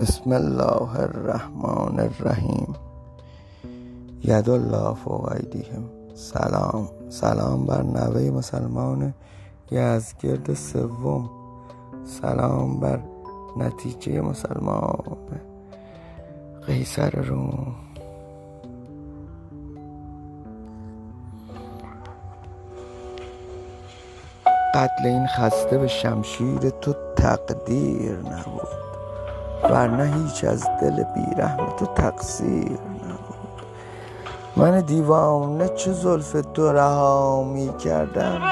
بسم الله الرحمن الرحیم. ید الله فوق ایدیهم سلام. سلام بر نوه مسلمان یزگرد سوم. سلام بر نتیجه مسلمان قیصر روم. قتل این خسته به شمشیر تو تقدیر نبود ورنه هیچ از دل بیرحم تو تقصیر نبود. من دیوانه چه زلف تو رها می کردم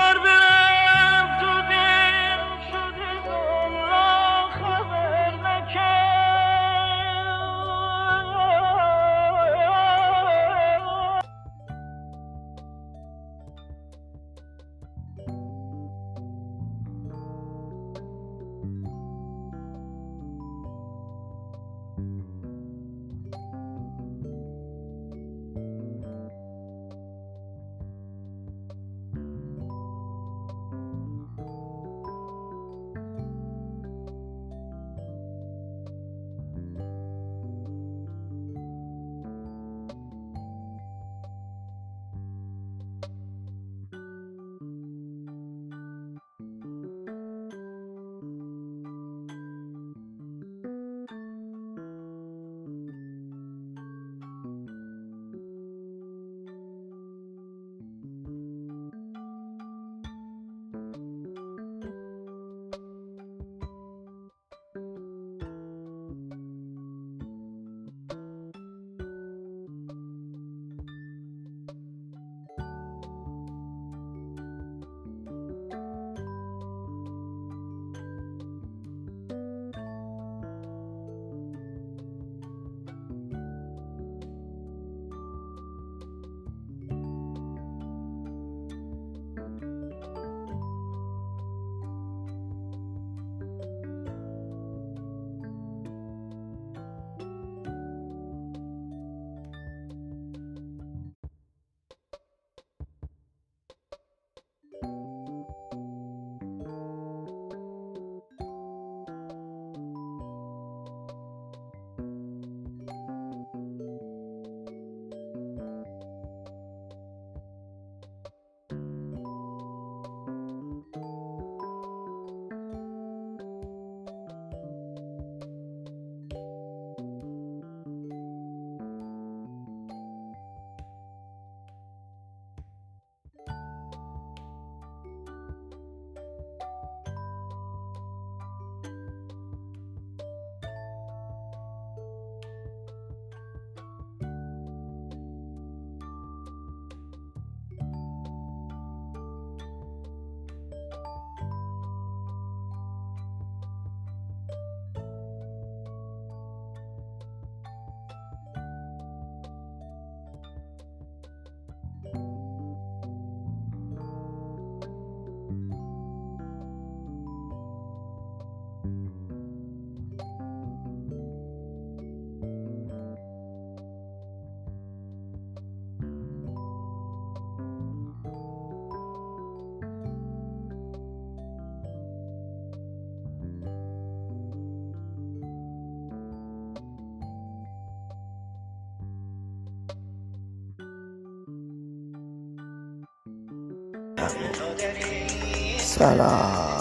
سلام